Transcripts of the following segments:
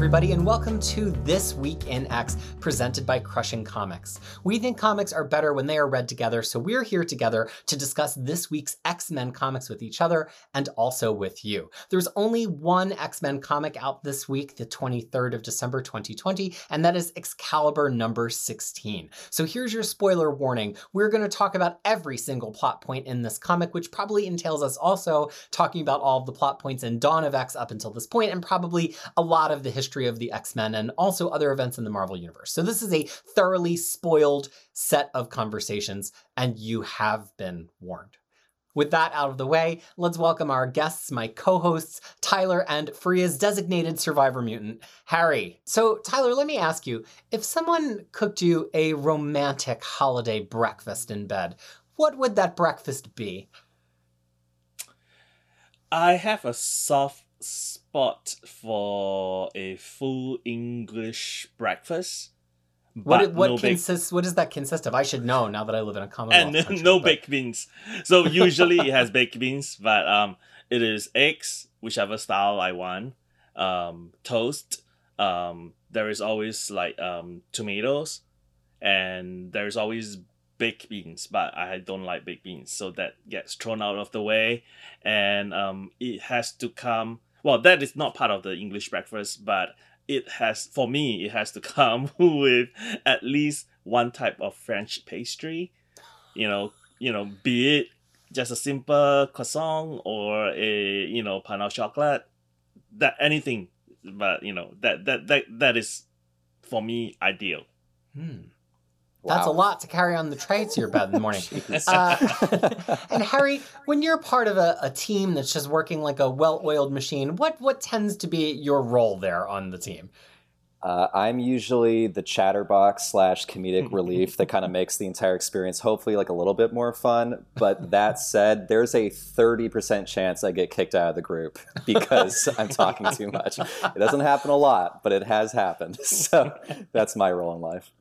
everybody, and welcome to This Week in X, presented by Crushing Comics. We think comics are better when they are read together, so we're here together to discuss this week's X Men comics with each other and also with you. There's only one X Men comic out this week, the 23rd of December 2020, and that is Excalibur number 16. So here's your spoiler warning. We're going to talk about every single plot point in this comic, which probably entails us also talking about all of the plot points in Dawn of X up until this point, and probably a lot of the history history of the X Men and also other events in the Marvel Universe. So, this is a thoroughly spoiled set of conversations, and you have been warned. With that out of the way, let's welcome our guests, my co hosts, Tyler and Freya's designated survivor mutant, Harry. So, Tyler, let me ask you if someone cooked you a romantic holiday breakfast in bed, what would that breakfast be? I have a soft spot for a full English breakfast. What what no consists? What does that consist of? I should know now that I live in a Commonwealth. And country, no but... baked beans. So usually it has baked beans, but um, it is eggs, whichever style I want. Um, toast. Um, there is always like um tomatoes, and there's always baked beans, but I don't like baked beans, so that gets thrown out of the way, and um, it has to come well, that is not part of the English breakfast, but it has for me it has to come with at least one type of French pastry. You know, you know, be it just a simple croissant or a you know pain au chocolat, that anything, but you know that that that that is for me ideal. Hmm. That's wow. a lot to carry on the tray to your bed in the morning. uh, and Harry, when you're part of a, a, team that's just working like a well-oiled machine, what what tends to be your role there on the team? Uh, I'm usually the chatterbox slash comedic relief that kind of makes the entire experience hopefully like a little bit more fun. But that said, there's a 30% chance I get kicked out of the group because I'm talking too much. It doesn't happen a lot, but it has happened. So that's my role in life.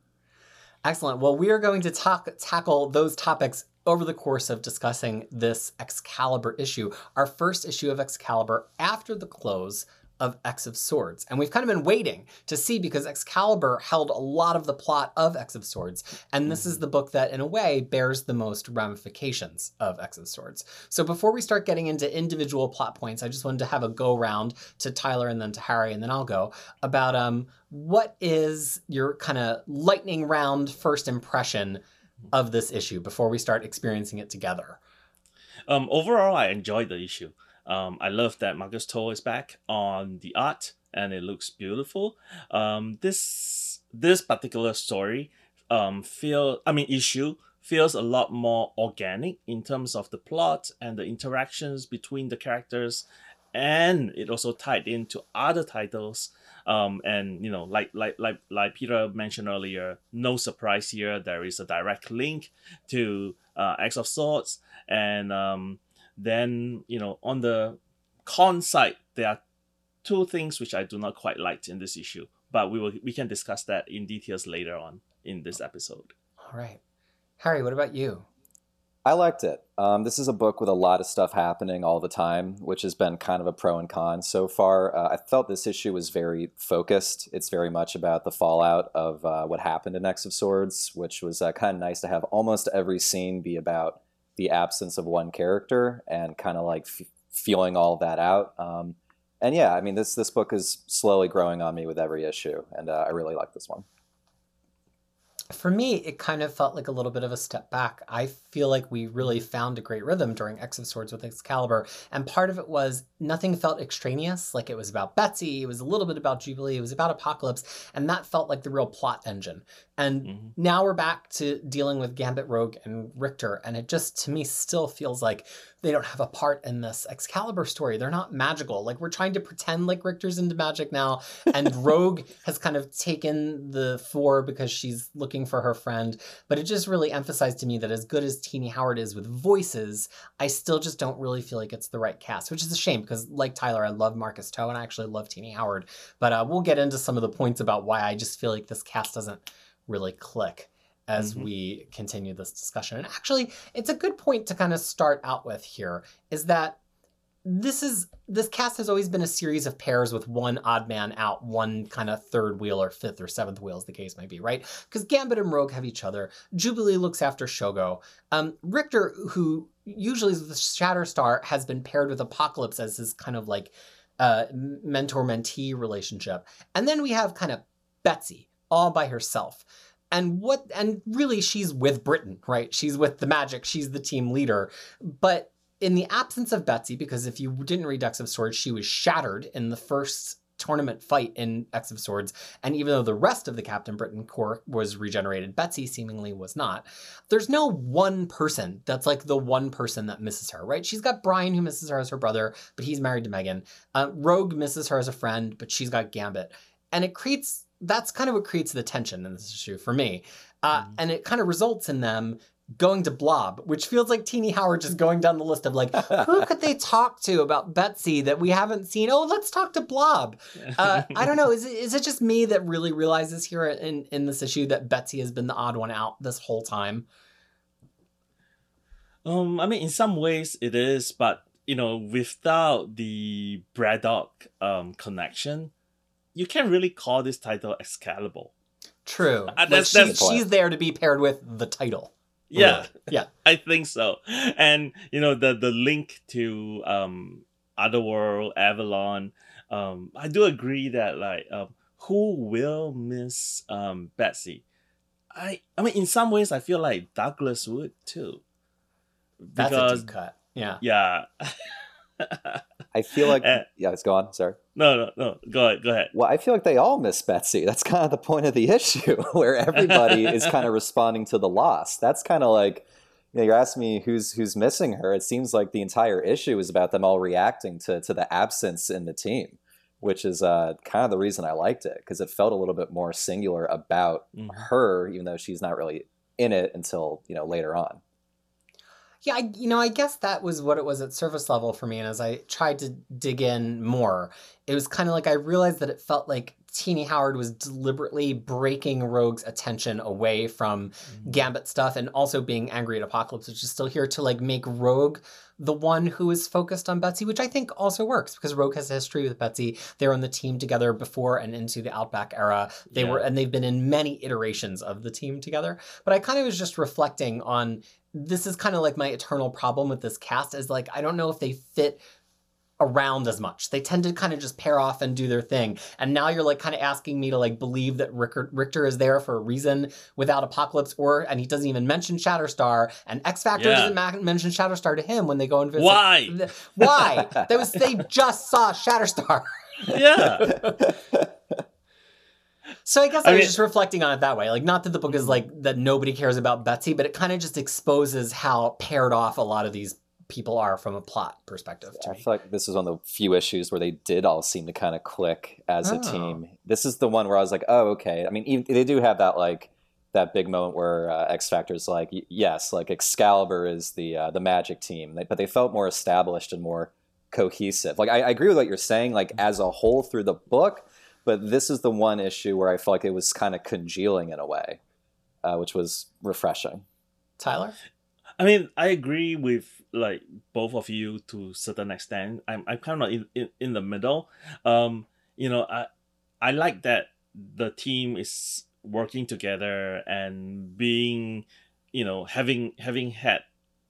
Excellent. Well, we are going to talk, tackle those topics over the course of discussing this Excalibur issue, our first issue of Excalibur after the close of X of Swords. And we've kind of been waiting to see because Excalibur held a lot of the plot of X of Swords. And this is mm-hmm. the book that, in a way, bears the most ramifications of X of Swords. So before we start getting into individual plot points, I just wanted to have a go round to Tyler and then to Harry, and then I'll go about um, what is your kind of lightning round first impression of this issue before we start experiencing it together? Um, overall, I enjoyed the issue. Um, I love that Marcus To is back on the art and it looks beautiful. Um, this this particular story um feel I mean issue feels a lot more organic in terms of the plot and the interactions between the characters and it also tied into other titles um, and you know like like like like peter mentioned earlier no surprise here there is a direct link to uh, x of swords and um, then, you know, on the con side, there are two things which I do not quite like in this issue, but we will we can discuss that in details later on in this episode. All right. Harry, what about you? I liked it. Um, this is a book with a lot of stuff happening all the time, which has been kind of a pro and con so far. Uh, I felt this issue was very focused. It's very much about the fallout of uh, what happened in X of Swords, which was uh, kind of nice to have almost every scene be about the absence of one character and kind of like f- feeling all that out. Um, and yeah, I mean, this this book is slowly growing on me with every issue, and uh, I really like this one for me, it kind of felt like a little bit of a step back. I feel like we really found a great rhythm during X of Swords with Excalibur. And part of it was nothing felt extraneous. Like it was about Betsy, it was a little bit about Jubilee, it was about Apocalypse. And that felt like the real plot engine. And mm-hmm. now we're back to dealing with Gambit, Rogue, and Rictor. And it just, to me, still feels like they don't have a part in this Excalibur story. They're not magical. Like we're trying to pretend like Rictor's into magic now, and Rogue has kind of taken the fore because she's looking for her friend. But it just really emphasized to me that as good as Tini Howard is with voices, I still just don't really feel like it's the right cast, which is a shame because like Tyler, I love Marcus To and I actually love Tini Howard. But uh, we'll get into some of the points about why I just feel like this cast doesn't really click as mm-hmm. we continue this discussion. And actually, it's a good point to kind of start out with here is that this is this cast has always been a series of pairs with one odd man out, one kind of third wheel or fifth or seventh wheel, as the case might be, right? Because Gambit and Rogue have each other. Jubilee looks after Shogo. Um, Rictor, who usually is the Shatterstar, has been paired with Apocalypse as his kind of like uh, mentor mentee relationship. And then we have kind of Betsy all by herself. And what and really she's with Britain, right? She's with the magic, she's the team leader. But in the absence of Betsy, because if you didn't read X of Swords, she was shattered in the first tournament fight in X of Swords. And even though the rest of the Captain Britain Corps was regenerated, Betsy seemingly was not. There's no one person that's like the one person that misses her, right? She's got Brian who misses her as her brother, but he's married to Meggan. Uh, Rogue misses her as a friend, but she's got Gambit. And it creates that's kind of what creates the tension in this issue for me. Uh, mm-hmm. And it kind of results in them going to Blob, which feels like Tini Howard just going down the list of like, who could they talk to about Betsy that we haven't seen? Oh, let's talk to Blob. Uh, I don't know. Is it, is it just me that really realizes here in, in this issue that Betsy has been the odd one out this whole time? Um, I mean, in some ways it is, but you know, without the Braddock um connection, you can't really call this title Excalibur. True. Uh, that's, she, that's she's there to be paired with the title. Yeah, yeah, I think so. And you know the the link to um Otherworld, Avalon. Um, I do agree that like um, who will miss um Betsy? I I mean in some ways I feel like Douglas would too. Because, That's a deep cut. Yeah. Yeah. I feel like uh, yeah, it's gone. Sorry. No, no, no. Go ahead. Go ahead. Well, I feel like they all miss Betsy. That's kind of the point of the issue, where everybody is kind of responding to the loss. That's kind of like you know, you're asking me who's who's missing her. It seems like the entire issue is about them all reacting to to the absence in the team, which is uh, kind of the reason I liked it because it felt a little bit more singular about mm-hmm. her, even though she's not really in it until you know later on. Yeah, I, you know, I guess that was what it was at surface level for me. And as I tried to dig in more, it was kind of like I realized that it felt like Tini Howard was deliberately breaking Rogue's attention away from mm-hmm. Gambit stuff and also being angry at Apocalypse, which is still here to like make Rogue the one who is focused on Betsy, which I think also works because Rogue has a history with Betsy. They were on the team together before and into the Outback era. They yeah. were, and they've been in many iterations of the team together. But I kind of was just reflecting on this is kind of like my eternal problem with this cast is like I don't know if they fit around as much. They tend to kind of just pair off and do their thing. And now you're like kind of asking me to like believe that Rictor, Rictor is there for a reason without Apocalypse or and he doesn't even mention Shatterstar and X Factor yeah. doesn't ma- mention Shatterstar to him when they go and visit. Why? Why? that was they just saw Shatterstar. yeah. So I guess I, I was just reflecting on it that way. Like, not that the book is like that nobody cares about Betsy, but it kind of just exposes how paired off a lot of these people are from a plot perspective. I me. feel like this is one of the few issues where they did all seem to kind of click as oh. a team. This is the one where I was like, oh, okay. I mean, even, they do have that like that big moment where uh, X Factor's like, yes, like Excalibur is the uh, the Magic team, but they felt more established and more cohesive. Like I, I agree with what you're saying. Like as a whole through the book, but this is the one issue where I felt like it was kind of congealing in a way, uh, which was refreshing. Tyler? I mean, I agree with like both of you to certain extent. I'm I'm kind of in, in, in the middle. Um, you know, I I like that the team is working together and being, you know, having having had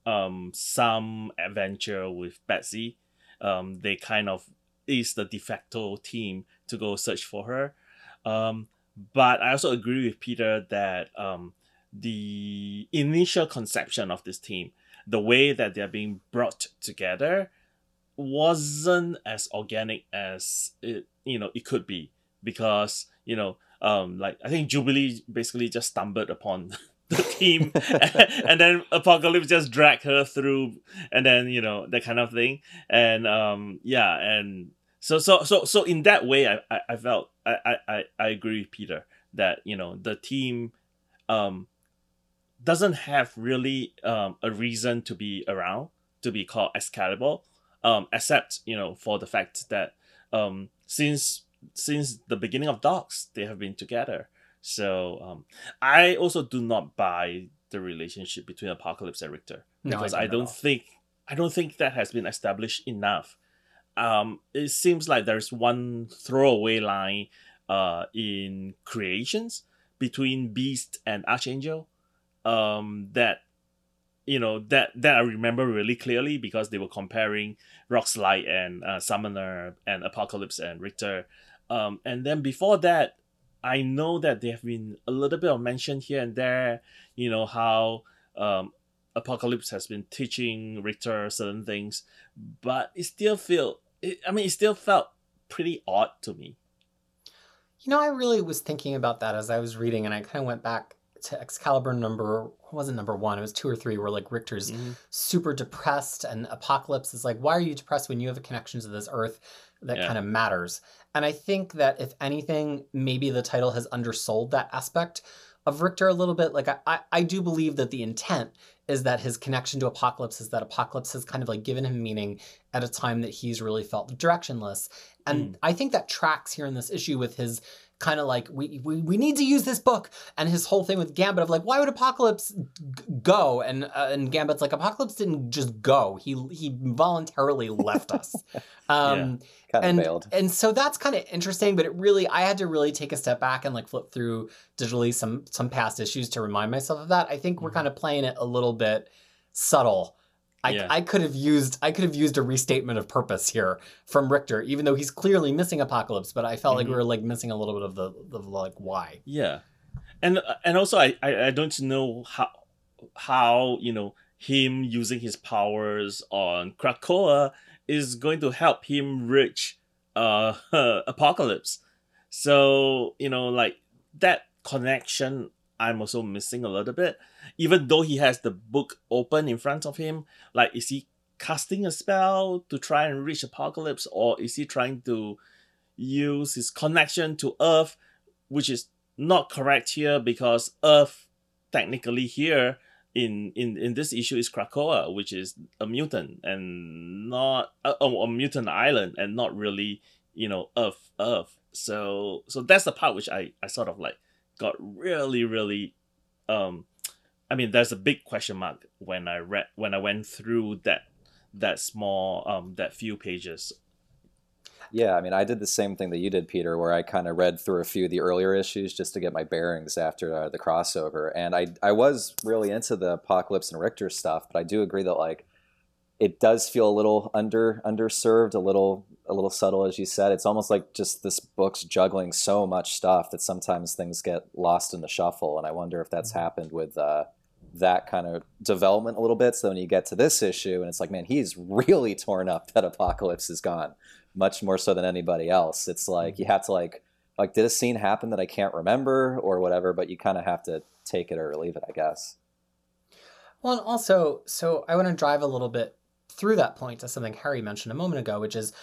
um some adventure with Betsy. Um, they kind of is the de facto team to go search for her. Um, but I also agree with Peter that um, the initial conception of this team, the way that they're being brought together, wasn't as organic as it you know it could be because you know um like I think Jubilee basically just stumbled upon the team and, then apocalypse just dragged her through and then you know that kind of thing and um yeah and so so so so in that way I, I, I felt I, I, I agree with Peter that you know the team um doesn't have really um a reason to be around to be called Excalibur um except you know for the fact that um since since the beginning of dogs they have been together. So um I also do not buy the relationship between Apocalypse and Rictor because no, I, I don't think I don't think that has been established enough um, it seems like there's one throwaway line uh, in creations between Beast and Archangel um, that you know that that I remember really clearly because they were comparing Rockslide and uh, Summoner and Apocalypse and Rictor. Um, and then before that, I know that there have been a little bit of mention here and there. You know how um, Apocalypse has been teaching Rictor certain things, but it still feel. It, I mean, it still felt pretty odd to me. You know, I really was thinking about that as I was reading, and I kind of went back to Excalibur number wasn't number one, it was two or three, where like Rictor's mm-hmm. super depressed, and Apocalypse is like, why are you depressed when you have a connection to this Earth that yeah. kind of matters? And I think that if anything, maybe the title has undersold that aspect of Rictor a little bit. Like I, I, I do believe that the intent is that his connection to Apocalypse is that Apocalypse has kind of like given him meaning at a time that he's really felt directionless. And mm. I think that tracks here in this issue with his kind of like we, we we need to use this book and his whole thing with Gambit of like why would Apocalypse g- go and uh, and Gambit's like Apocalypse didn't just go he he voluntarily left us um yeah, and bailed. and so that's kind of interesting but it really I had to really take a step back and like flip through digitally some some past issues to remind myself of that I think we're mm-hmm. kind of playing it a little bit subtle I, yeah. I could have used I could have used a restatement of purpose here from Rictor, even though he's clearly missing Apocalypse. But I felt mm-hmm. like we mm-hmm. were like missing a little bit of the of like why. Yeah, and and also I, I I don't know how how you know him using his powers on Krakoa is going to help him reach uh Apocalypse. So you know like that connection I'm also missing a little bit. Even though he has the book open in front of him, like is he casting a spell to try and reach Apocalypse, or is he trying to use his connection to Earth, which is not correct here because Earth technically here in in in this issue is Krakoa, which is a mutant and not a, a mutant island and not really you know Earth Earth. So so that's the part which I I sort of like got really really um I mean there's a big question mark when I read when I went through that that small um that few pages. Yeah, I mean I did the same thing that you did Peter where I kind of read through a few of the earlier issues just to get my bearings after uh, the crossover and I I was really into the Apocalypse and Rictor stuff, but I do agree that like it does feel a little under underserved, a little a little subtle, as you said. It's almost like just this book's juggling so much stuff that sometimes things get lost in the shuffle. And I wonder if that's mm-hmm. happened with uh, that kind of development a little bit. So when you get to this issue, and it's like, man, he's really torn up that Apocalypse is gone, much more so than anybody else. It's like mm-hmm. you have to like like did a scene happen that I can't remember or whatever, but you kind of have to take it or leave it, I guess. Well, and also, so I want to drive a little bit through that point to something Harry mentioned a moment ago, which is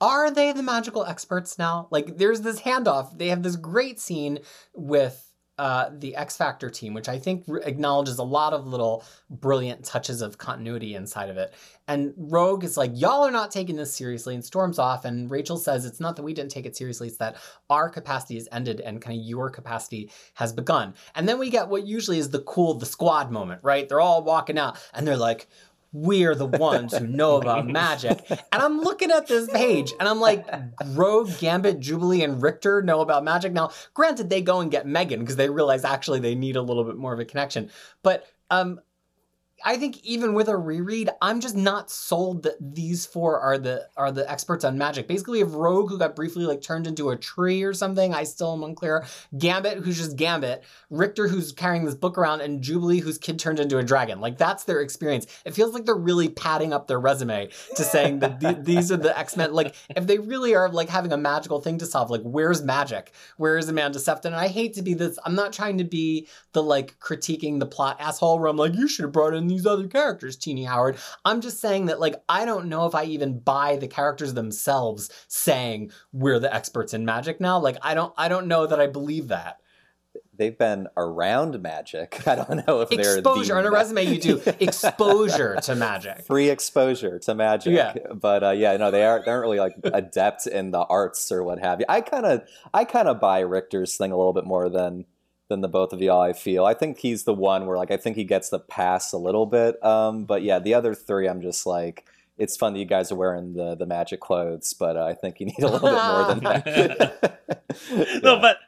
are they the magical experts now? Like, there's this handoff. They have this great scene with uh, the X Factor team, which I think re- acknowledges a lot of little brilliant touches of continuity inside of it. And Rogue is like, y'all are not taking this seriously, and storms off. And Rachel says, it's not that we didn't take it seriously, it's that our capacity has ended and kind of your capacity has begun. And then we get what usually is the cool, the squad moment, right? They're all walking out and they're like, we're the ones who know about magic. And I'm looking at this page and I'm like, Rogue, Gambit, Jubilee, and Rictor know about magic. Now, granted, they go and get Meggan because they realize actually they need a little bit more of a connection. But um, I think even with a reread, I'm just not sold that these four are the are the experts on magic. Basically, if Rogue, who got briefly like turned into a tree or something, I still am unclear. Gambit, who's just Gambit. Rictor, who's carrying this book around, and Jubilee, whose kid turned into a dragon. Like that's their experience. It feels like they're really padding up their resume to saying that th- these are the X Men. Like if they really are like having a magical thing to solve, like where's magic? Where is Amanda Sefton? And I hate to be this. I'm not trying to be the like critiquing the plot asshole where I'm like, you should have brought in these other characters, Tini Howard. I'm just saying that, like, I don't know if I even buy the characters themselves saying we're the experts in magic now. Like, I don't, I don't know that I believe that they've been around magic. I don't know if they're exposure the... on a resume. You do exposure to magic, free exposure to magic. Yeah, but uh, yeah, no, they aren't. They aren't really like adept in the arts or what have you. I kind of, I kind of buy Rictor's thing a little bit more than than the both of y'all. I feel. I think he's the one where like I think he gets the pass a little bit. Um, but yeah, the other three, I'm just like it's fun that you guys are wearing the the magic clothes, but uh, I think you need a little bit more than that. no, but,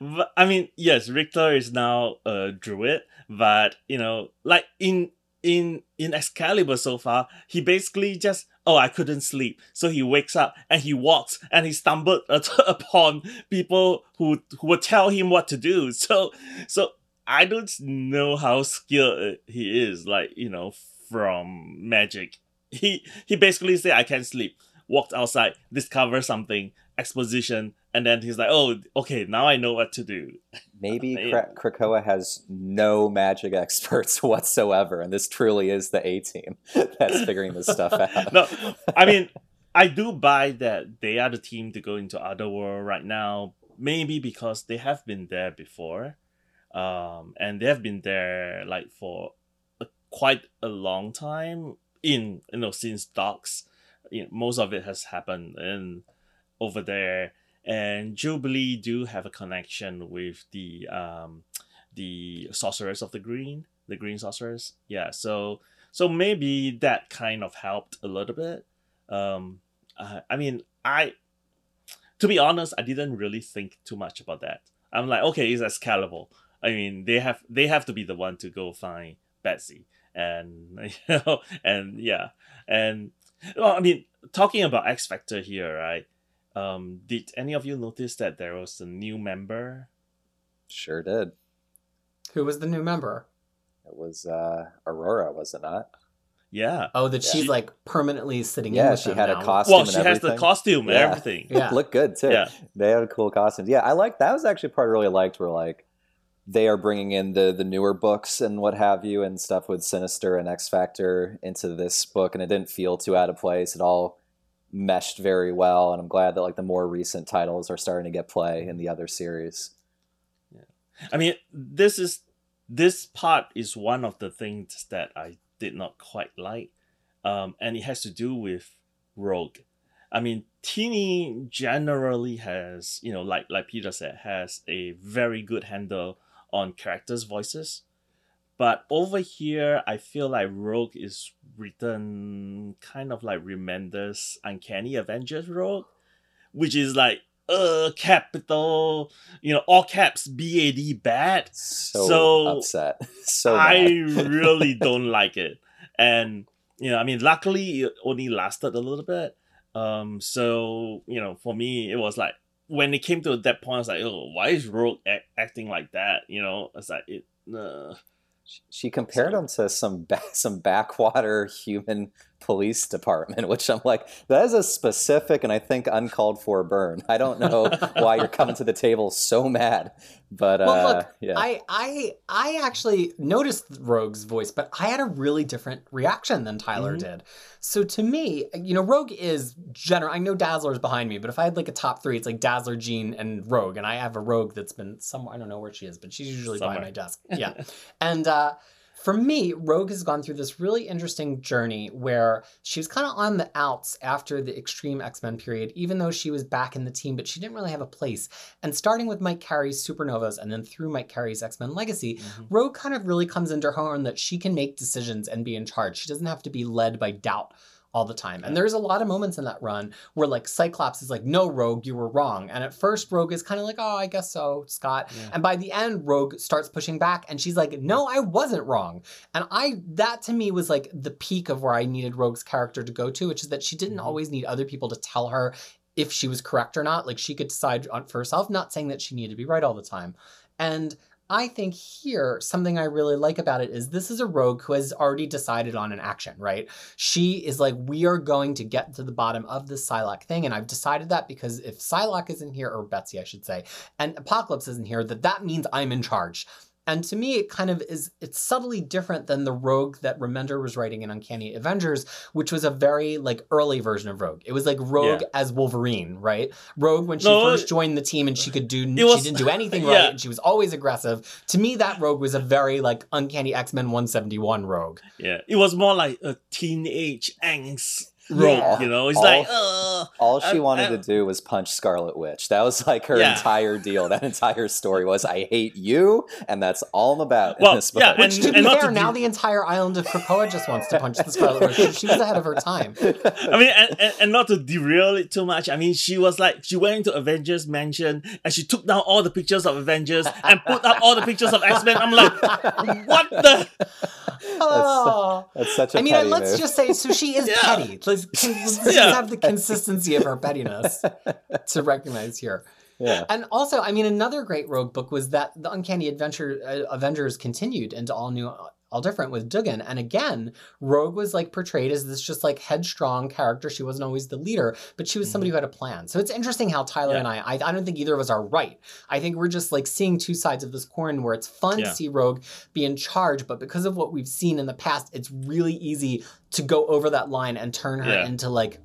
but I mean, yes, Rictor is now a druid, but you know, like in in in Excalibur so far, he basically just oh I couldn't sleep, so he wakes up and he walks and he stumbled upon people who who would tell him what to do. So so I don't know how skilled he is, like you know, from magic. He he basically said I can't sleep. Walked outside, discover something, exposition, and then he's like, "Oh, okay, now I know what to do." Maybe Kra- Krakoa has no magic experts whatsoever, and this truly is the A team that's figuring this stuff out. No, I mean, I do buy that they are the team to go into other world right now. Maybe because they have been there before, um, and they have been there like for a, quite a long time. In you know since DoX, you know, most of it has happened in over there, and Jubilee do have a connection with the um, the sorcerers of the green, the green sorcerers. Yeah, so so maybe that kind of helped a little bit. Um, I mean, I to be honest, I didn't really think too much about that. I'm like, okay, it's Excalibur. I mean, they have they have to be the one to go find Betsy, and you know, and yeah, and well, I mean, talking about X Factor here, right? Um, did any of you notice that there was a new member? Sure did. Who was the new member? It was uh, Aurora, was it not? Yeah. Oh, that Yeah. she's like permanently sitting in Yeah, she them had a costume. Well, and she has the costume and Yeah. everything. Yeah. Look good too. Yeah. They had cool costumes. Yeah, I like that was actually part I really liked where like they are bringing in the the newer books and what have you and stuff with Sinister and X Factor into this book and it didn't feel too out of place. It all meshed very well and I'm glad that like the more recent titles are starting to get play in the other series. Yeah, I mean, this is this part is one of the things that I did not quite like, um, and it has to do with Rogue. I mean, Tini generally has, you know, like like Peter said, has a very good handle on characters' voices, but over here, I feel like Rogue is written kind of like Remender's Uncanny Avengers Rogue, which is like uh capital, you know, all caps B A D bad. So, So, upset. so I really don't like it. And you know, I mean, luckily it only lasted a little bit. Um, so you know, for me, it was like when it came to that point, I was like, oh, why is Rogue act- acting like that? You know, it's like it. Uh, She compared him to some ba- some backwater human police department, which I'm like, that is a specific and I think uncalled for burn. I don't know why you're coming to the table so mad, but Well, uh, look, yeah, I I I actually noticed Rogue's voice, but I had a really different reaction than Tyler Mhm. did. So to me, you know, Rogue is general. I know Dazzler's behind me, but if I had like a top three, it's like Dazzler, Jean, and Rogue, and I have a Rogue that's been somewhere. I don't know where she is, but she's usually by Somewhere. my desk. Yeah, and. uh for me, Rogue has gone through this really interesting journey where she was kind of on the outs after the extreme X Men period, even though she was back in the team, but she didn't really have a place. And starting with Mike Carey's Supernovas and then through Mike Carey's X Men Legacy, mhm. Rogue kind of really comes into her own that she can make decisions and be in charge. She doesn't have to be led by doubt all the time. And there's a lot of moments in that run where like Cyclops is like, no, Rogue, you were wrong. And at first, Rogue is kind of like, oh, I guess so, Scott. Yeah. And by the end, Rogue starts pushing back and she's like, no, I wasn't wrong. And I, that to me was like the peak of where I needed Rogue's character to go to, which is that she didn't Mhm. always need other people to tell her if she was correct or not. Like she could decide on for herself, not saying that she needed to be right all the time. And I think here, something I really like about it is this is a rogue who has already decided on an action, right? She is like, we are going to get to the bottom of this Psylocke thing. And I've decided that because if Psylocke isn't here, or Betsy, I should say, and Apocalypse isn't here, that that means I'm in charge. And to me, it kind of is, it's subtly different than the Rogue that Remender was writing in Uncanny Avengers, which was a very like early version of Rogue. It was like Rogue Yeah. as Wolverine, right? Rogue when she No, first joined the team and she could do, was- she didn't do anything yeah. right and she was always aggressive. To me, that Rogue was a very like Uncanny X Men 171 Rogue. Yeah, it was more like a teenage angst rogue. Yeah. You know, it's All- like, uh, All she I- wanted I- to do was punch Scarlet Witch. That was like her Yeah. entire deal. That entire story was, I hate you, and that's all I'm about Well, in this book. yeah, Which, And- to be and not fair, to now do- the entire island of Krakoa just wants to punch the Scarlet Witch. She was ahead of her time. I mean, and, and, and not to derail it too much. I mean, she was like, she went into Avengers Mansion and she took down all the pictures of Avengers and put up all the pictures of X Men. I'm like, what the? Oh. That's such a I mean, petty let's move. just say, so she is Yeah. petty. Let's, just Yeah. have the consistency of her pettiness to recognize here. yeah. And also, I mean, another great Rogue book was that the Uncanny Adventure uh, Avengers continued into all new, all different with Duggan. And again, Rogue was like portrayed as this just like headstrong character. She wasn't always the leader, but she was somebody who had a plan. So it's interesting how Tyler Yeah. and I, I, I don't think either of us are right. I think we're just like seeing two sides of this coin where it's fun Yeah. to see Rogue be in charge, but because of what we've seen in the past, it's really easy to go over that line and turn her Yeah. into like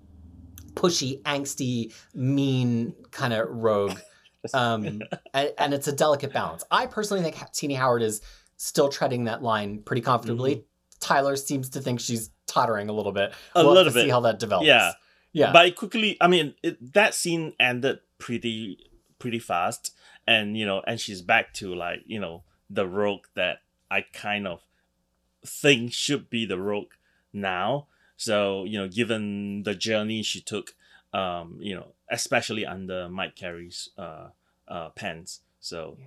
pushy, angsty, mean kind of rogue. Um, and, and it's a delicate balance. I personally think Tini Howard is still treading that line pretty comfortably. Tyler seems to think she's tottering a little bit. A we'll little to see how that develops. Yeah. yeah. But it quickly, I mean, it, that scene ended pretty, pretty fast, and you know, and she's back to like you know the rogue that I kind of think should be the rogue now. So you know, given the journey she took, um, you know, especially under Mike Carey's uh, uh, pens. So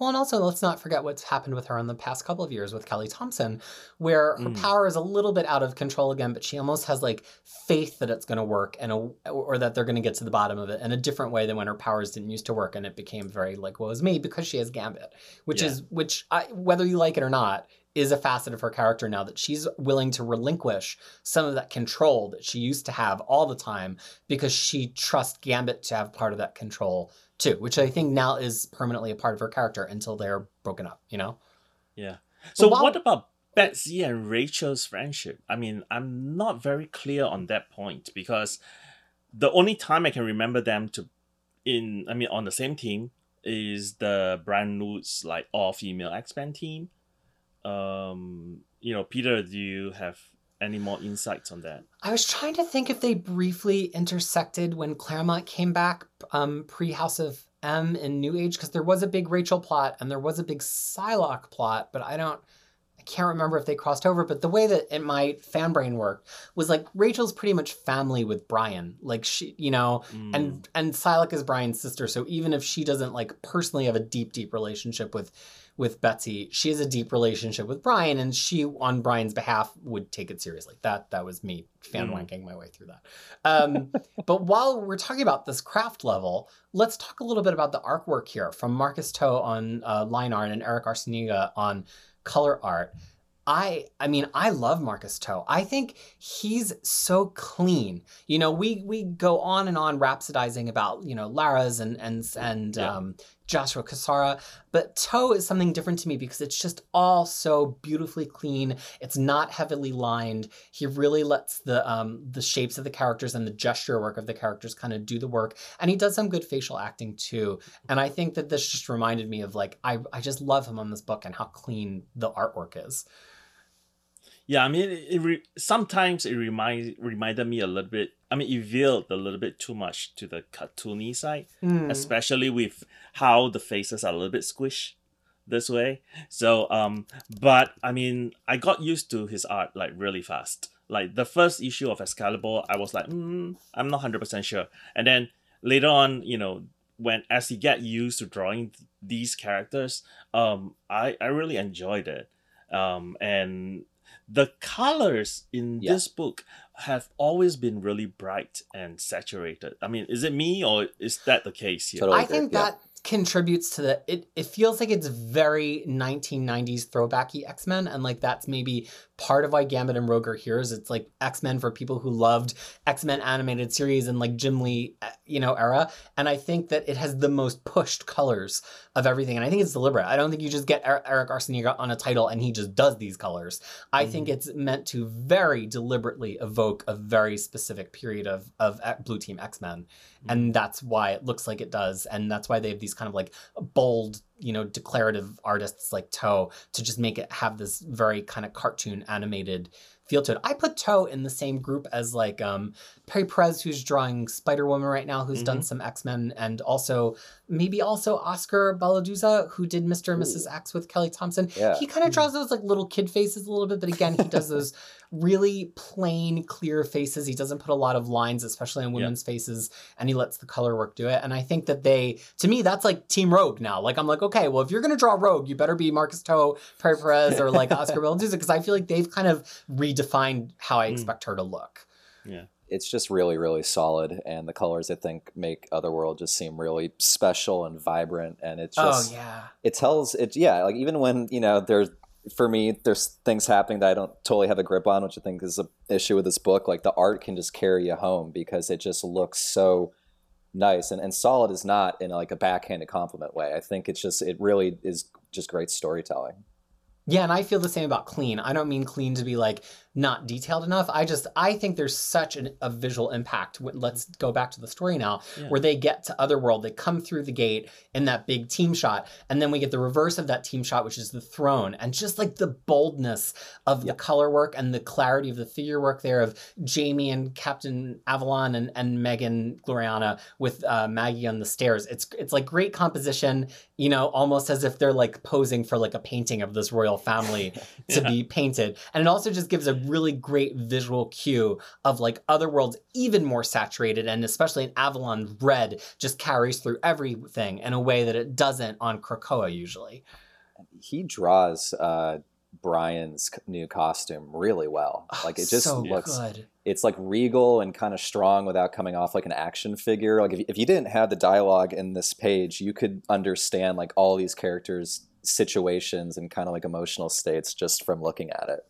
Well, and also let's not forget what's happened with her in the past couple of years with Kelly Thompson, where her Mm. power is a little bit out of control again, but she almost has like faith that it's going to work and a, or that they're going to get to the bottom of it in a different way than when her powers didn't used to work, and it became very like what was me because she has Gambit, which Yeah. is which I, whether you like it or not is a facet of her character now that she's willing to relinquish some of that control that she used to have all the time because she trusts Gambit to have part of that control too, which I think now is permanently a part of her character until they're broken up, you know? Yeah. So while- what about Betsy and Rachel's friendship? I mean, I'm not very clear on that point because the only time I can remember them to in I mean on the same team is the brand Lutz like all female X Men team. Um, you know, Peter, do you have any more insights on that? I was trying to think if they briefly intersected when Claremont came back um, pre House of M in New Age, because there was a big Rachel plot and there was a big Psylocke plot, but I don't, I can't remember if they crossed over. But the way that in my fan brain worked was like Rachel's pretty much family with Brian, like she, you know, Mm, and and Psylocke is Brian's sister, so even if she doesn't like personally have a deep, deep relationship with with Betsy, she has a deep relationship with Brian, and she on Brian's behalf would take it seriously. That that was me fan Mm. wanking my way through that. Um, but while we're talking about this craft level, let's talk a little bit about the artwork here from Marcus To on uh, line art and Erick Arciniega on color art. I I mean I love Marcus To. I think he's so clean. You know, we we go on and on rhapsodizing about, you know, Larraz and and and Yeah. um Joshua Cassara, but To is something different to me because it's just all so beautifully clean. It's not heavily lined. He really lets the um the shapes of the characters and the gesture work of the characters kind of do the work. And he does some good facial acting too. And I think that this just reminded me of like I I just love him on this book and how clean the artwork is. Yeah, I mean, it, it re- sometimes it reminds reminded me a little bit. I mean, it veiled a little bit too much to the cartoony side, Hmm. especially with how the faces are a little bit squished this way. So, um, but I mean, I got used to his art like really fast. Like the first issue of Excalibur, I was like, mm, I'm not hundred percent sure, and then later on, you know, when as you get used to drawing th- these characters, um, I I really enjoyed it, um, and the colors in Yeah. this book have always been really bright and saturated. I mean, is it me or is that the case here? Totally. I think yeah. that contributes to the it it feels like it's very 1990s throwbacky X-Men and like that's maybe part of why Gambit and Rogue are here is it's like X-Men for people who loved X-Men animated series and like Jim Lee uh, you know era. And I think that it has the most pushed colors of everything. And I think it's deliberate. I don't think you just get Er- Erick Arciniega on a title and he just does these colors. I think it's meant to very deliberately evoke a very specific period of of uh, Blue Team X-Men. And that's why it looks like it does. And that's why they have these kind of like bold you know, declarative artists like Toe to just make it have this very kind of cartoon animated feel to it. I put To in the same group as like um, Pere Perez, who's drawing Spider Woman right now, who's done Mhm. some X Men, and also maybe also Oscar Bazaldua, who did Mr. and Mrs. X with Kelly Thompson. Yeah. He kind of draws those like little kid faces a little bit, but again, he does those really plain, clear faces. He doesn't put a lot of lines, especially on Yeah. women's faces, and he lets the color work do it. And I think that they, to me, that's like Team Rogue now. Like I'm like, okay, well, if you're gonna draw Rogue, you better be Marcus To, Pere Perez, or like Oscar Bazaldua, because I feel like they've kind of redefined how I Mm. expect her to look. It's just really really solid and the colors i think make otherworld just seem really special and vibrant and it's oh, just oh yeah. it tells it yeah like even when you know there's for me there's things happening that i don't totally have a grip on which i think is an issue with this book like the art can just carry you home because it just looks so nice and, and solid is not in like a backhanded compliment way i think it's just it really is just great storytelling Yeah, and I feel the same about clean. I don't mean clean to be like not detailed enough. I just I think there's such an, a visual impact. Let's go back to the story now, Yeah. where they get to Otherworld, they come through the gate in that big team shot, and then we get the reverse of that team shot, which is the throne, and just like the boldness of the color work and the clarity of the figure work there of Jamie and Captain Avalon and, and Meggan Gloriana with uh, Maggie on the stairs. It's it's like great composition, you know, almost as if they're like posing for like a painting of this royal family to Yeah. be painted. And it also just gives a really great visual cue of like other worlds even more saturated and especially in Avalon red just carries through everything in a way that it doesn't on Krakoa usually. he draws uh brian's new costume really well like it just so looks good. it's like regal and kind of strong without coming off like an action figure. Like if, if you didn't have the dialogue in this page, you could understand like all these characters' situations and kind of like emotional states just from looking at it,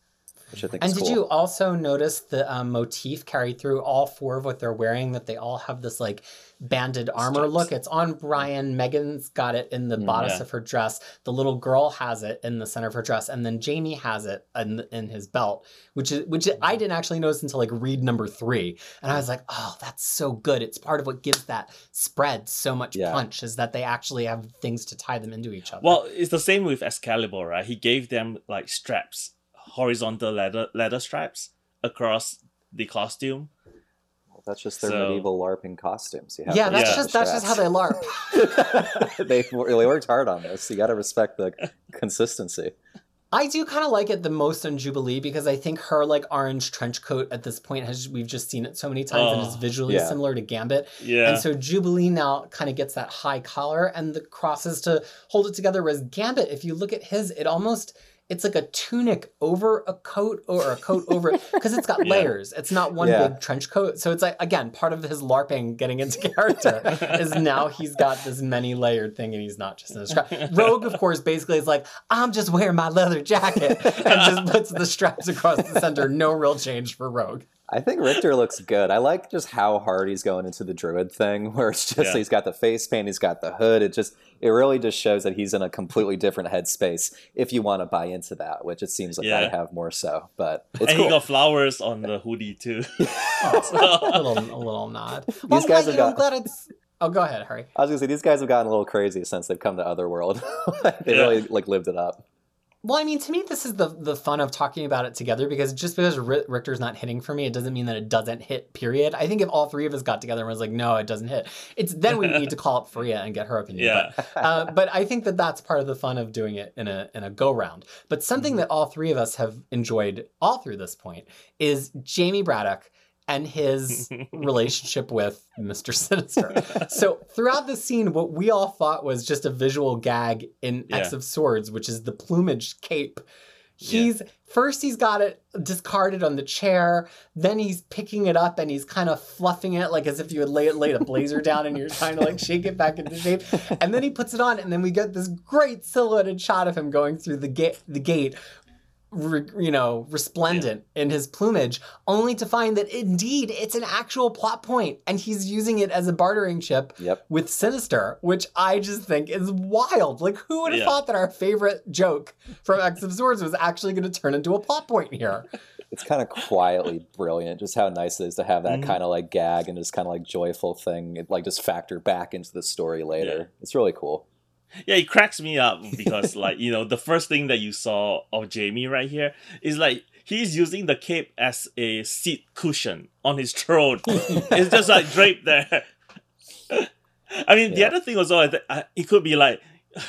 which I think And did cool. you also notice the um, motif carried through all four of what they're wearing? That they all have this like banded armor look. It's on Brian. Meggan's got it in the Mm, bodice yeah. of her dress. The little girl has it in the center of her dress, and then Jamie has it in, in his belt, which is which I didn't actually notice until like read number three, and I was like, oh, that's so good. It's part of what gives that spread so much Yeah. punch is that they actually have things to tie them into each other. Well, it's the same with Excalibur, right? He gave them like straps, horizontal leather leather straps across the costume. Well, that's just their So- medieval LARPing costumes. You have yeah, that's Yeah. just that's just how they LARP. they they really worked hard on this. You got to respect the consistency. I do kind of like it the most on Jubilee because I think her like orange trench coat at this point has we've just seen it so many times and Oh, it's visually yeah. similar to Gambit. Yeah. And so Jubilee now kind of gets that high collar and the crosses to hold it together. Whereas Gambit, if you look at his, it almost it's like a tunic over a coat or a coat over because it's got Yeah. layers. It's not one Yeah. big trench coat. So it's like again part of his LARPing getting into character is now he's got this many layered thing and he's not just in a strap. Rogue, of course, basically is like, I'm just wearing my leather jacket and just puts the straps across the center. No real change for Rogue. I think Rictor looks good. I like just how hard he's going into the druid thing, where it's just Yeah. he's got the face paint, he's got the hood. It just it really just shows that he's in a completely different headspace. If you want to buy into that, which it seems like I have more so, but it's and cool. he got flowers on the hoodie too. Oh, a little, a little nod. These I'm guys have you know, I'm got- glad it's. Oh, go ahead, Harry. I was gonna say these guys have gotten a little crazy since they've come to Otherworld. they Yeah. really like lived it up. Well, I mean, to me, this is the the fun of talking about it together because just because Ri- Rictor's not hitting for me, it doesn't mean that it doesn't hit. Period. I think if all three of us got together and was like, "No, it doesn't hit," it's then we need to call up Freya and get her opinion. Yeah. But, uh, but I think that that's part of the fun of doing it in a in a go round. But something that all three of us have enjoyed all through this point is Jamie Braddock and his relationship with Mr. Sinister. So throughout the scene, what we all thought was just a visual gag in X of Swords, which is the plumage cape. He's first he's got it discarded on the chair, then he's picking it up and he's kind of fluffing it like as if you had laid, laid a blazer down and you're trying to like shake it back into shape. And then he puts it on, and then we get this great silhouetted shot of him going through the gate the gate re, you know, resplendent in his plumage, only to find that indeed it's an actual plot point and he's using it as a bartering chip Yep. with Sinister, which I just think is wild. Like, who would have Yeah. thought that our favorite joke from X of Swords was actually going to turn into a plot point here? It's kind of quietly brilliant, just how nice it is to have that Mhm. kind of like gag and just kind of like joyful thing, it, like just factor back into the story later. It's really cool. Yeah, it cracks me up because like you know the first thing that you saw of Jamie right here is like he's using the cape as a seat cushion on his throne. it's just like draped there. I mean, the other thing was also, I th- uh, it could be like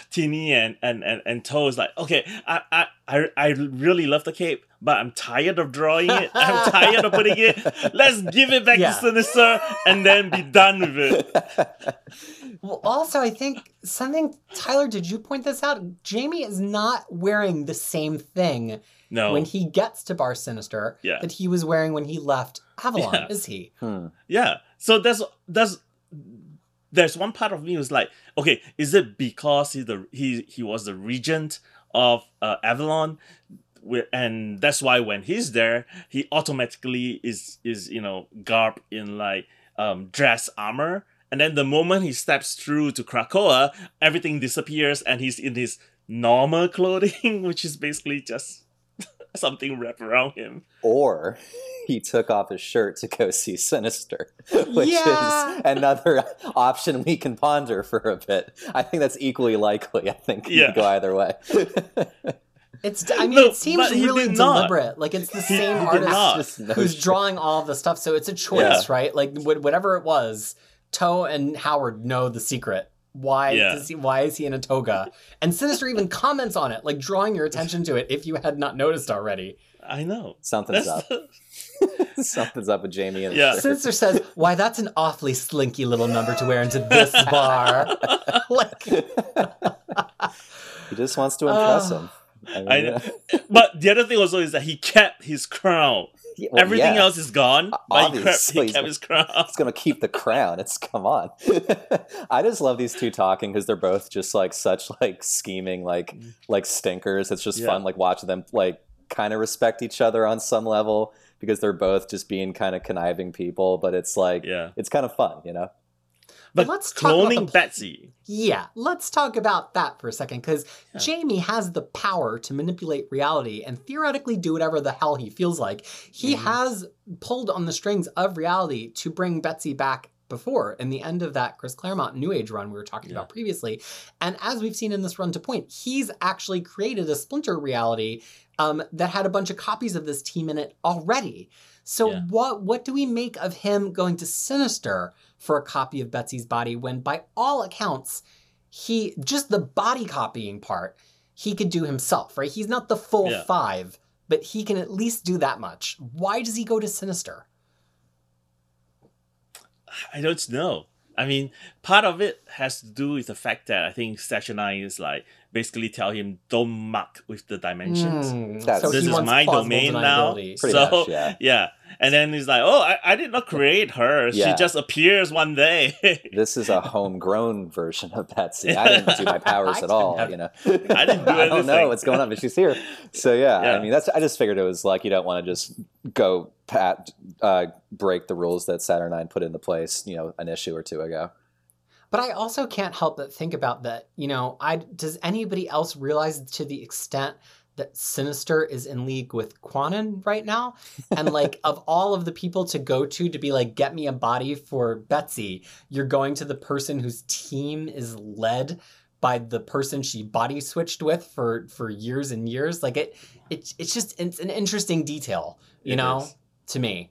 Tini and and and and To is like, okay, I, I I I really love the cape, but I'm tired of drawing it. I'm tired of putting it. Let's give it back Yeah. to Sinister and then be done with it. Well, also, I think something, Tyler, did you point this out? Jamie is not wearing the same thing No, when he gets to Bar Sinister Yeah. that he was wearing when he left Avalon, Yeah. is he? Hmm. Yeah. So there's there's there's one part of me who's like, okay, is it because he the he he was the regent of uh, Avalon, Where- and that's why when he's there, he automatically is is you know garbed in like um dress armor, and then the moment he steps through to Krakoa, everything disappears, and he's in his normal clothing, which is basically just something wrapped around him. or he took off his shirt to go see Sinister, which Yeah. is another option we can ponder for a bit. I think that's equally likely. I think you Yeah. could go either way. It's, I mean, No, it seems really deliberate. Like, it's the same he did artist not. Just no who's drawing all the stuff. So it's a choice, Yeah. right? Like, wh- whatever it was, To and Howard know the secret. Why Yeah. does he? Why is he in a toga? And Sinister even comments on it, like drawing your attention to it if you had not noticed already. I know. Something's That's up. Something's up with Jamie and Yeah. Sinister says, "Why, that's an awfully slinky little number to wear into this bar." like, He just wants to impress Oh. him. I know. But the other thing also is that he kept his crown. yeah, well, Everything yeah. else is gone, but he kept, Obviously. he kept his crown. It's gonna keep the crown. It's come on. I just love these two talking because they're both just like such like scheming like mm. like stinkers. It's just Yeah. fun like watching them like kind of respect each other on some level because they're both just being kind of conniving people. But it's like Yeah. it's kind of fun, you know. But let's talk about cloning the- Betsy. yeah, let's talk about that for a second, because Yeah. Jamie has the power to manipulate reality and theoretically do whatever the hell he feels like. He Mhm. has pulled on the strings of reality to bring Betsy back before in the end of that Chris Claremont New Age run we were talking Yeah. about previously. And as we've seen in this run to point, he's actually created a splinter reality um, that had a bunch of copies of this team in it already. So Yeah. what what do we make of him going to Sinister for a copy of Betsy's body when by all accounts he just the body copying part he could do himself, right? He's not the full Yeah. 5, but he can at least do that much. Why does he go to Sinister? I don't know. I mean, part of it has to do with the fact that I think Saturnine is like basically tell him don't muck with the dimensions. Hmm, That's- so This he is wants my domain now. Pretty so much, yeah. yeah. And then he's like, Oh, I, I did not create her. Yeah. She just appears one day. This is a homegrown version of Betsy. I didn't do my powers at all, didn't you know. I didn't do I don't know what's going on, but she's here. So yeah, Yeah. I mean that's. I just figured it was like you don't want to just go pat uh, break the rules that Saturnine put into place, you know, an issue or two ago. But I also can't help but think about that. You know, I does anybody else realize to the extent that Sinister is in league with Kwannon right now? And like, of all of the people to go to to be like, get me a body for Betsy, you're going to the person whose team is led by the person she body switched with for for years and years. Like it, it it's just it's an interesting detail, you It know, is. to me.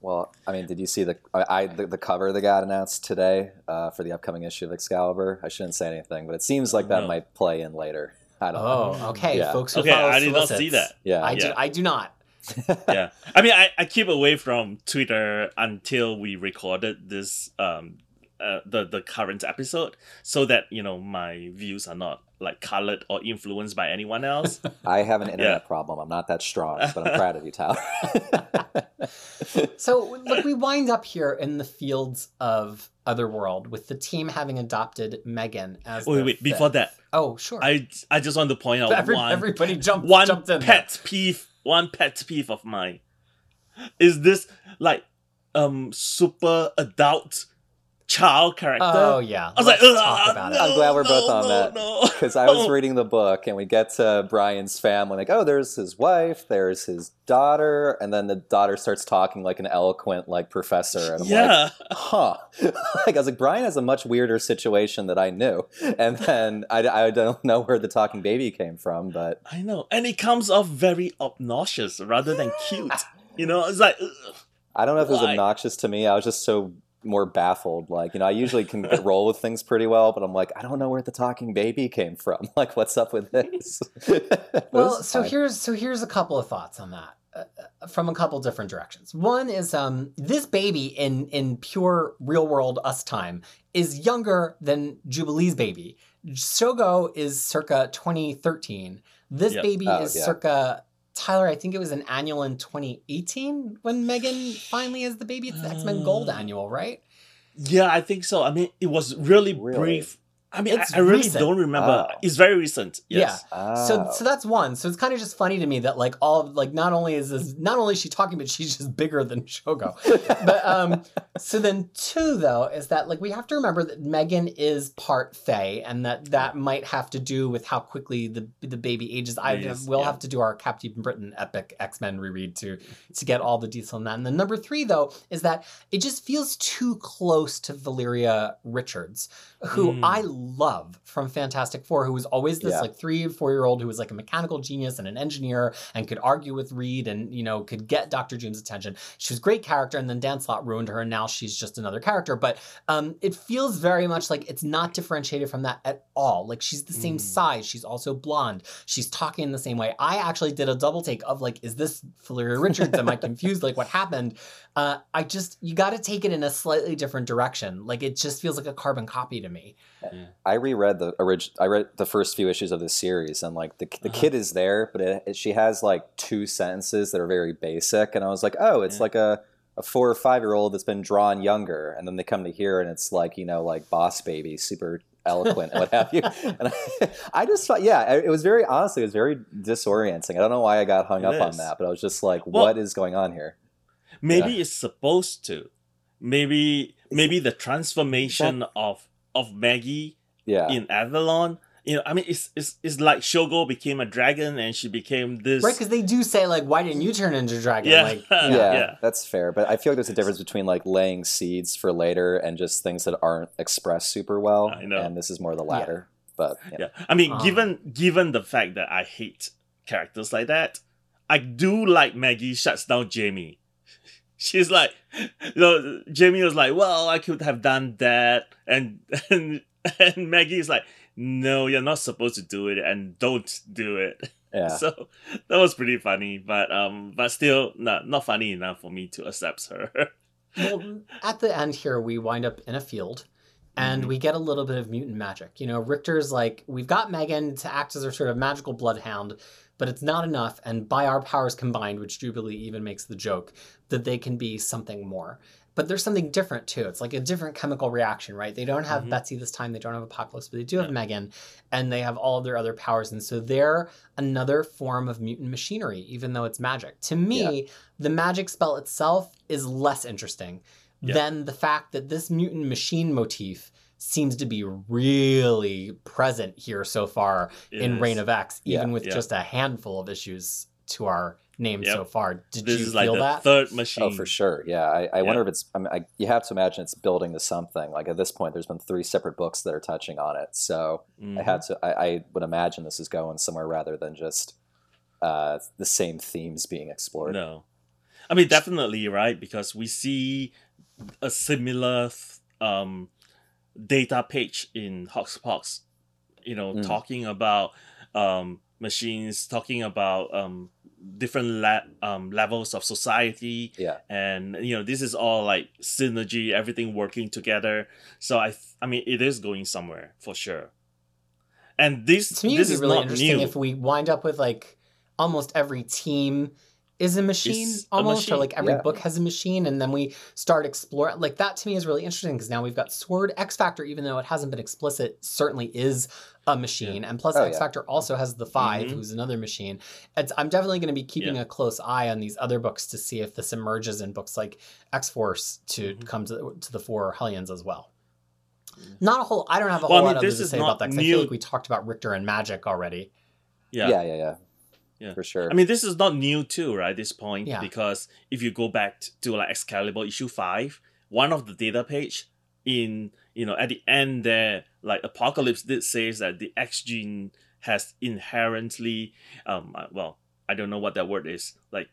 Well, I mean, did you see the I, I the, the cover that got announced today uh, for the upcoming issue of Excalibur? I shouldn't say anything, but it seems like that No. might play in later. I don't know. Oh, okay, Yeah. folks. Who Okay, I did not see that. Yeah, I do. I do not. yeah. I mean, I, I keep away from Twitter until we recorded this um uh, the the current episode, so that you know my views are not like colored or influenced by anyone else. I have an internet Yeah. problem. I'm not that strong, but I'm proud of you, Tyler. So look, we wind up here in the fields of Otherworld with the team having adopted Meggan as. wait, their wait. Before that, Oh, sure. I I just want to point out Every, one everybody jumped. one jumped in. there. pet peeve. One pet peeve of mine is this like um super adult child character. Oh yeah. I was Let's like, talk about no, it. I'm glad we're both on no, that. no." Because I was reading the book and we get to Brian's family, like, oh, there's his wife, there's his daughter, and then the daughter starts talking like an eloquent like professor, and I'm like, yeah, huh. like I was like, Brian has a much weirder situation that I knew, and then I, I don't know where the talking baby came from, but I know, and it comes off very obnoxious rather than cute. You know, it's like, ugh. I don't know if it was Why? obnoxious to me. I was just so more baffled. Like, you know, I usually can roll with things pretty well, but I'm like, I don't know where the talking baby came from. Like, what's up with this? Well, it's so fine. here's so here's a couple of thoughts on that uh, uh, from a couple different directions. One is um this baby in in pure real world us time is younger than Jubilee's baby. Shogo is circa 2013. This Yep. baby Oh, is yeah. circa Tyler, I think it was an annual in 2018 when Meggan finally has the baby. It's the X Men Gold Uh, annual, right? yeah, I think so. I mean, it was really, Really? brief. I mean, I, It's I really recent. don't remember. Oh. It's very recent. Yes. So Oh. so that's one. So it's kind of just funny to me that like all like not only is this not only is she talking, but she's just bigger than Shogo. But um so then two though is that like we have to remember that Meggan is part Fae and that that might have to do with how quickly the the baby ages. I Yes, will yeah. have to do our Captain Britain epic X Men reread to to get all the detail on that. And then number three though is that it just feels too close to Valeria Richards, who Mm. I love from Fantastic Four, who was always this Yeah. like three, four year old who was like a mechanical genius and an engineer and could argue with Reed and, you know, could get Dr. Doom's attention. She was a great character, and then Dan Slott ruined her, and now she's just another character. But um, it feels very much like it's not differentiated from that at all. Like she's the same Mm. size, she's also blonde, she's talking in the same way. I actually did a double take of like, is this Valeria Richards? Am I confused? Like, what happened? Uh, I just, you got to take it in a slightly different direction. Like, it just feels like a carbon copy to me. I reread the original. I read the first few issues of this series, and like the the Uh-huh. kid is there, but it, it- she has like two sentences that are very basic, and I was like, oh, it's Yeah. like a a four or five year old that's been drawn younger, and then they come to here, and it's like you know like Boss Baby, super eloquent and what have you. And I, I just thought, yeah, it was very honestly, it was very disorienting. I don't know why I got hung It up on that, but I was just like, Well- what is going on here? Maybe it's supposed to. Maybe maybe the transformation of of Maggie Yeah, in Avalon. You know, I mean, it's it's it's like Shogo became a dragon and she became this. Right, because they do say like, "Why didn't you turn into a dragon?" Yeah. Like, Yeah. yeah, that's fair. But I feel like there's a difference between like laying seeds for later and just things that aren't expressed super well. I know. And this is more the latter. But yeah. yeah. I mean, Ah. given given the fact that I hate characters like that, I do like Maggie shuts down Jamie. She's like, you know, Jamie was like, "Well, I could have done that," and and and Maggie is like, "No, you're not supposed to do it, and don't do it." yeah. So that was pretty funny, but um, but still not not funny enough for me to accept her. well, at the end here, we wind up in a field. And Mhm. we get a little bit of mutant magic. You know, Rictor's like, we've got Meggan to act as our sort of magical bloodhound, but it's not enough. And by our powers combined, which Jubilee even makes the joke, that they can be something more. But there's something different too. It's like a different chemical reaction, right? They don't have Mhm. Betsy this time, they don't have Apocalypse, but they do have Yeah. Meggan, and they have all of their other powers. And so they're another form of mutant machinery, even though it's magic. To me, the magic spell itself is less interesting Yeah. than the fact that this mutant machine motif seems to be really present here so far in Yes. Reign of X, Yeah. even with Yeah. just a handful of issues to our name Yep. so far. Did this you is like feel the that? third machine. Oh, for sure. Yeah. I, I Yeah. wonder if it's, I mean, I, you have to imagine it's building to something. Like at this point, there's been three separate books that are touching on it. So I Mhm. had to, I, I would imagine this is going somewhere rather than just uh, the same themes being explored. No, I mean definitely right because we see a similar um, data page in HoXPoX. You know, Mm. talking about um, machines, talking about um, different la- um, levels of society, Yeah. and you know this is all like synergy, everything working together. So I, th- I mean, it is going somewhere for sure. And this, to me, this is really not interesting new. if we wind up with like almost every team is a machine Is a almost or like every yeah. book has a machine and then we start exploring like that to me is really interesting because now we've got sword x factor even though it hasn't been explicit certainly is a machine and plus Oh, x yeah. factor also has the 5 Mhm. who's another machine it's, i'm definitely going to be keeping Yeah. a close eye on these other books to see if this emerges in books like x-force to Mhm. come to, to the fore hellions as well Not a whole. I don't have a Well, I whole mean, lot other this to is say not about that. 'cause I feel like we talked about Rictor and Magic already. Yeah. yeah, yeah, yeah, Yeah. for sure. I mean, this is not new too, right? This point, Yeah. because if you go back to like Excalibur issue five, one of the data page in you know at the end there, like Apocalypse did says that the X gene has inherently, um, uh, well, I don't know what that word is, like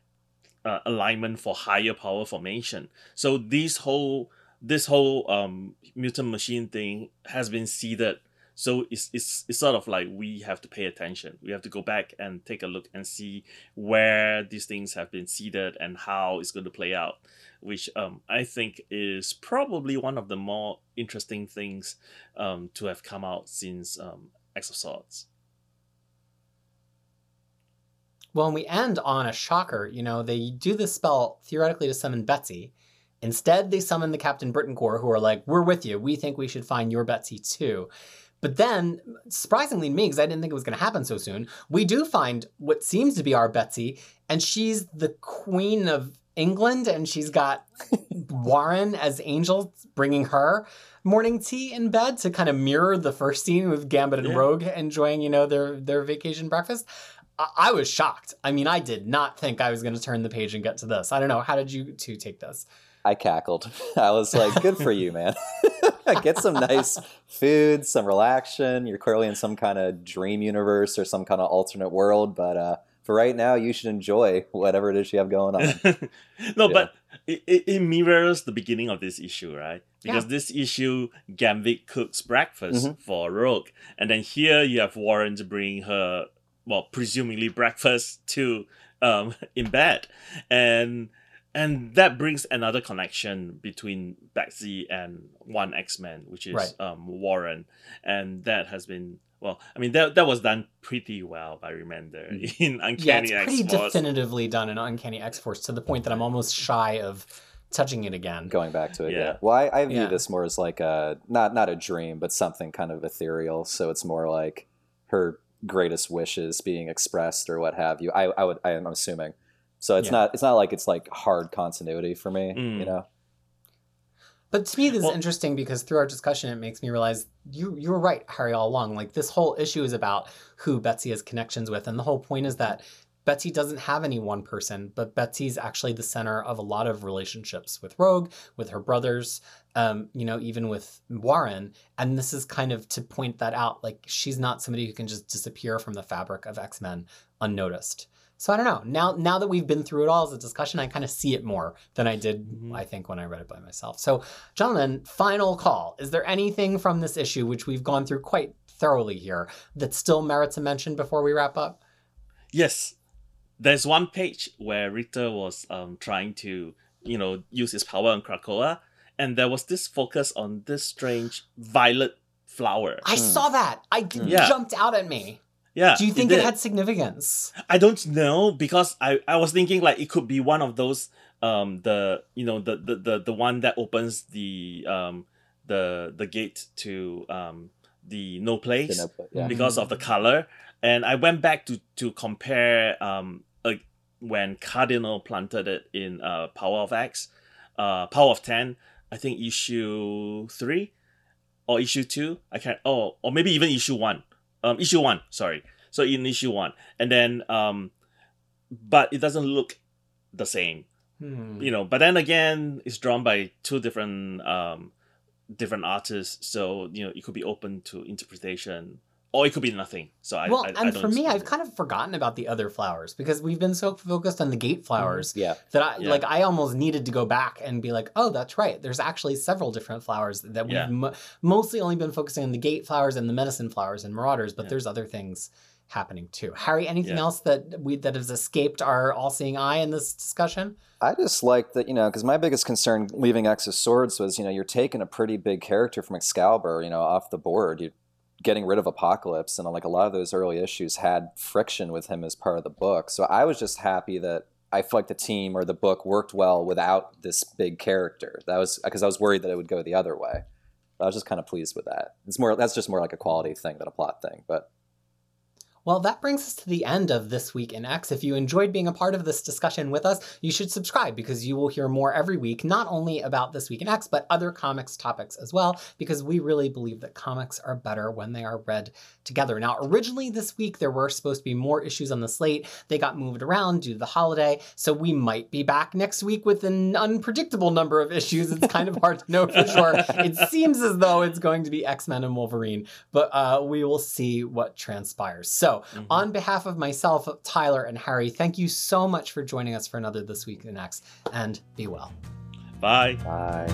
uh, alignment for higher power formation. So this whole this whole um mutant machine thing has been seeded so it's, it's it's sort of like we have to pay attention we have to go back and take a look and see where these things have been seeded and how it's going to play out which um, i think is probably one of the more interesting things um, to have come out since um, X of Swords. Well, and we end on a shocker. You know, they do this spell theoretically to summon Betsy. Instead, they summon the Captain Britain Corps, who are like, "We're with you. We think we should find your Betsy too." But then, surprisingly to me, because I didn't think it was going to happen so soon, we do find what seems to be our Betsy, and she's the Queen of England, and she's got Warren as angel bringing her morning tea in bed to kind of mirror the first scene with Gambit and Yeah. Rogue enjoying, you know, their their vacation breakfast. I, I was shocked. I mean, I did not think I was going to turn the page and get to this. I don't know. How did you two take this? I cackled. I was like, good for you, man. Get some nice food, some relaxation. You're clearly in some kind of dream universe or some kind of alternate world, but uh, for right now, you should enjoy whatever it is you have going on. no, Yeah. but it, it, mirrors the beginning of this issue, right? Because Yeah. this issue, Gambit cooks breakfast Mhm. for Rogue, and then here you have Warren to bring her, well, presumably breakfast to um in bed, and and that brings another connection between Betsy and one X Men, which is Right. um Warren, and that has been. Well, I mean that that was done pretty well by Remender Mhm. in Yeah, Uncanny it's pretty X-Force. definitively done in Uncanny X Force to the point that I'm almost shy of touching it again. Going back to it, yeah. Yeah. Well, I, I view Yeah. this more as like a not not a dream, but something kind of ethereal. So it's more like her greatest wishes being expressed or what have you. I, I would I am assuming. So it's Yeah. not it's not like it's like hard continuity for me. Mm. You know. But to me, this Well- is interesting because through our discussion, it makes me realize you you were right, Harry, all along. Like this whole issue is about who Betsy has connections with, and the whole point is that Betsy doesn't have any one person, but Betsy's actually the center of a lot of relationships with Rogue, with her brothers, um, you know, even with Warren. And this is kind of to point that out. Like she's not somebody who can just disappear from the fabric of X Men unnoticed. So I don't know. Now, now that we've been through it all as a discussion, I kind of see it more than I did, Mhm. I think, when I read it by myself. So, gentlemen, final call. Is there anything from this issue, which we've gone through quite thoroughly here, that still merits a mention before we wrap up? Yes, there's one page where Rictor was um trying to you know use his power on Krakoa, and there was this focus on this strange violet flower. I Hmm. saw that. I it Hmm. Jumped out at me. Yeah, Do you think it, did. had significance? I don't know because I I was thinking like it could be one of those um the you know the the the, the one that opens the um the the gate to um the no place. You know, but yeah. because of the color. And I went back to to compare um like when Cardinal planted it in uh Power of X, uh Power of Ten, I think issue three or issue two. I can't oh or maybe even issue one. Um issue one, sorry. So in issue one. And then um but it doesn't look the same Hmm. you know but then again it's drawn by two different um different artists so you know it could be open to interpretation or it could be nothing so i well, I, I and don't for me, suppose I've it. kind of forgotten about the other flowers because we've been so focused on the gate mm-hmm. flowers Yeah. that I Yeah. like. I almost needed to go back and be like, "Oh, that's right. There's actually several different flowers that we've Yeah. mo- mostly only been focusing on the gate flowers and the medicine flowers and marauders, but Yeah. there's other things happening too." Harry, anything Yeah. else that we that has escaped our all-seeing eye in this discussion? I just like that, you know, because my biggest concern leaving X of Swords was, you know, you're taking a pretty big character from Excalibur, you know, off the board. You're getting rid of Apocalypse, and like a lot of those early issues had friction with him as part of the book. So I was just happy that I felt like the team or the book worked well without this big character. That was because I was worried that it would go the other way. I was just kind of pleased with that. It's more that's just more like a quality thing than a plot thing, but Well, that brings us to the end of This Week in X. If you enjoyed being a part of this discussion with us, you should subscribe because you will hear more every week, not only about This Week in X, but other comics topics as well, because we really believe that comics are better when they are read together. Now, originally this week, there were supposed to be more issues on the slate. They got moved around due to the holiday, so we might be back next week with an unpredictable number of issues. It's kind of hard to know for sure. It seems as though it's going to be X Men and Wolverine, but uh, we will see what transpires. So, mm-hmm. on behalf of myself, Tyler, and Harry, thank you so much for joining us for another This Week in X, and be well. Bye. Bye.